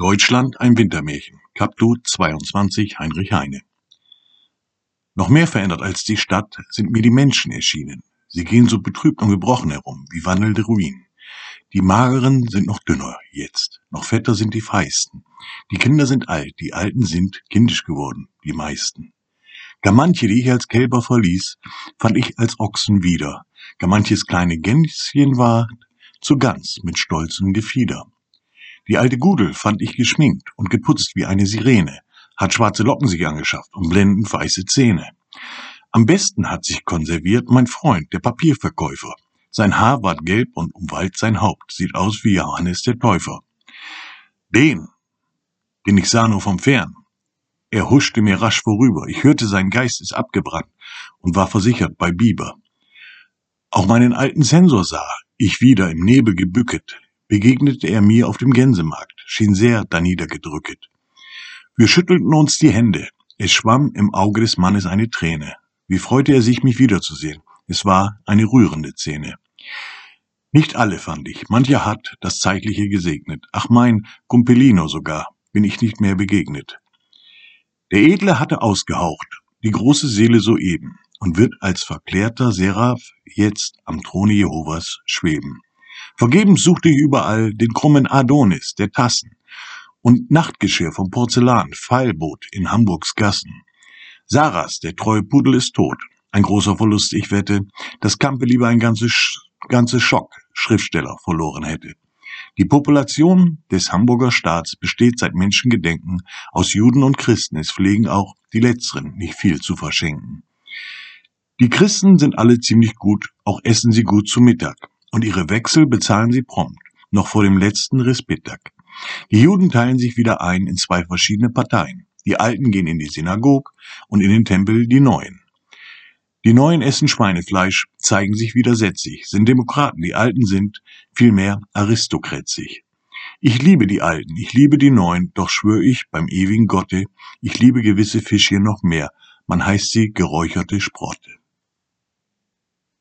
Deutschland ein Wintermärchen. Kaptu 22 Heinrich Heine. Noch mehr verändert als die Stadt sind mir die Menschen erschienen. Sie gehen so betrübt und gebrochen herum, wie wandelnde Ruinen. Die Mageren sind noch dünner jetzt, noch fetter sind die Feisten. Die Kinder sind alt, die Alten sind kindisch geworden, die meisten. Gar manche, die ich als Kälber verließ, fand ich als Ochsen wieder. Gar manches kleine Gänschen war zu Gans mit stolzem Gefieder. Die alte Gudel fand ich geschminkt und geputzt wie eine Sirene, hat schwarze Locken sich angeschafft und blendend weiße Zähne. Am besten hat sich konserviert mein Freund, der Papierverkäufer. Sein Haar ward gelb und umwallt sein Haupt, sieht aus wie Johannes der Täufer. Den, den ich sah nur vom Fern. Er huschte mir rasch vorüber, ich hörte, sein Geist ist abgebrannt und war versichert bei Biber. Auch meinen alten Sensor sah ich wieder im Nebel gebücket, begegnete er mir auf dem Gänsemarkt, schien sehr daniedergedrücket. Wir schüttelten uns die Hände. Es schwamm im Auge des Mannes eine Träne. Wie freute er sich, mich wiederzusehen. Es war eine rührende Szene. Nicht alle fand ich, mancher hat das Zeitliche gesegnet. Ach mein Kumpelino sogar, bin ich nicht mehr begegnet. Der Edle hatte ausgehaucht, die große Seele soeben, und wird als verklärter Seraph jetzt am Throne Jehovas schweben. Vergebens suchte ich überall den krummen Adonis der Tassen und Nachtgeschirr vom Porzellan, Pfeilboot in Hamburgs Gassen. Saras, der treue Pudel, ist tot. Ein großer Verlust, ich wette, dass Kampe lieber ein ganzes, ganzes Schock Schriftsteller verloren hätte. Die Population des Hamburger Staats besteht seit Menschengedenken aus Juden und Christen. Es pflegen auch die Letzteren nicht viel zu verschenken. Die Christen sind alle ziemlich gut, auch essen sie gut zu Mittag und ihre Wechsel bezahlen sie prompt, noch vor dem letzten Respittag. Die Juden teilen sich wieder ein in zwei verschiedene Parteien. Die Alten gehen in die Synagog und in den Tempel die Neuen. Die Neuen essen Schweinefleisch, zeigen sich widersetzig, sind Demokraten, die Alten sind vielmehr aristokratisch. Ich liebe die Alten, ich liebe die Neuen, doch schwöre ich beim ewigen Gotte, ich liebe gewisse Fischchen noch mehr, man heißt sie geräucherte Sprotte.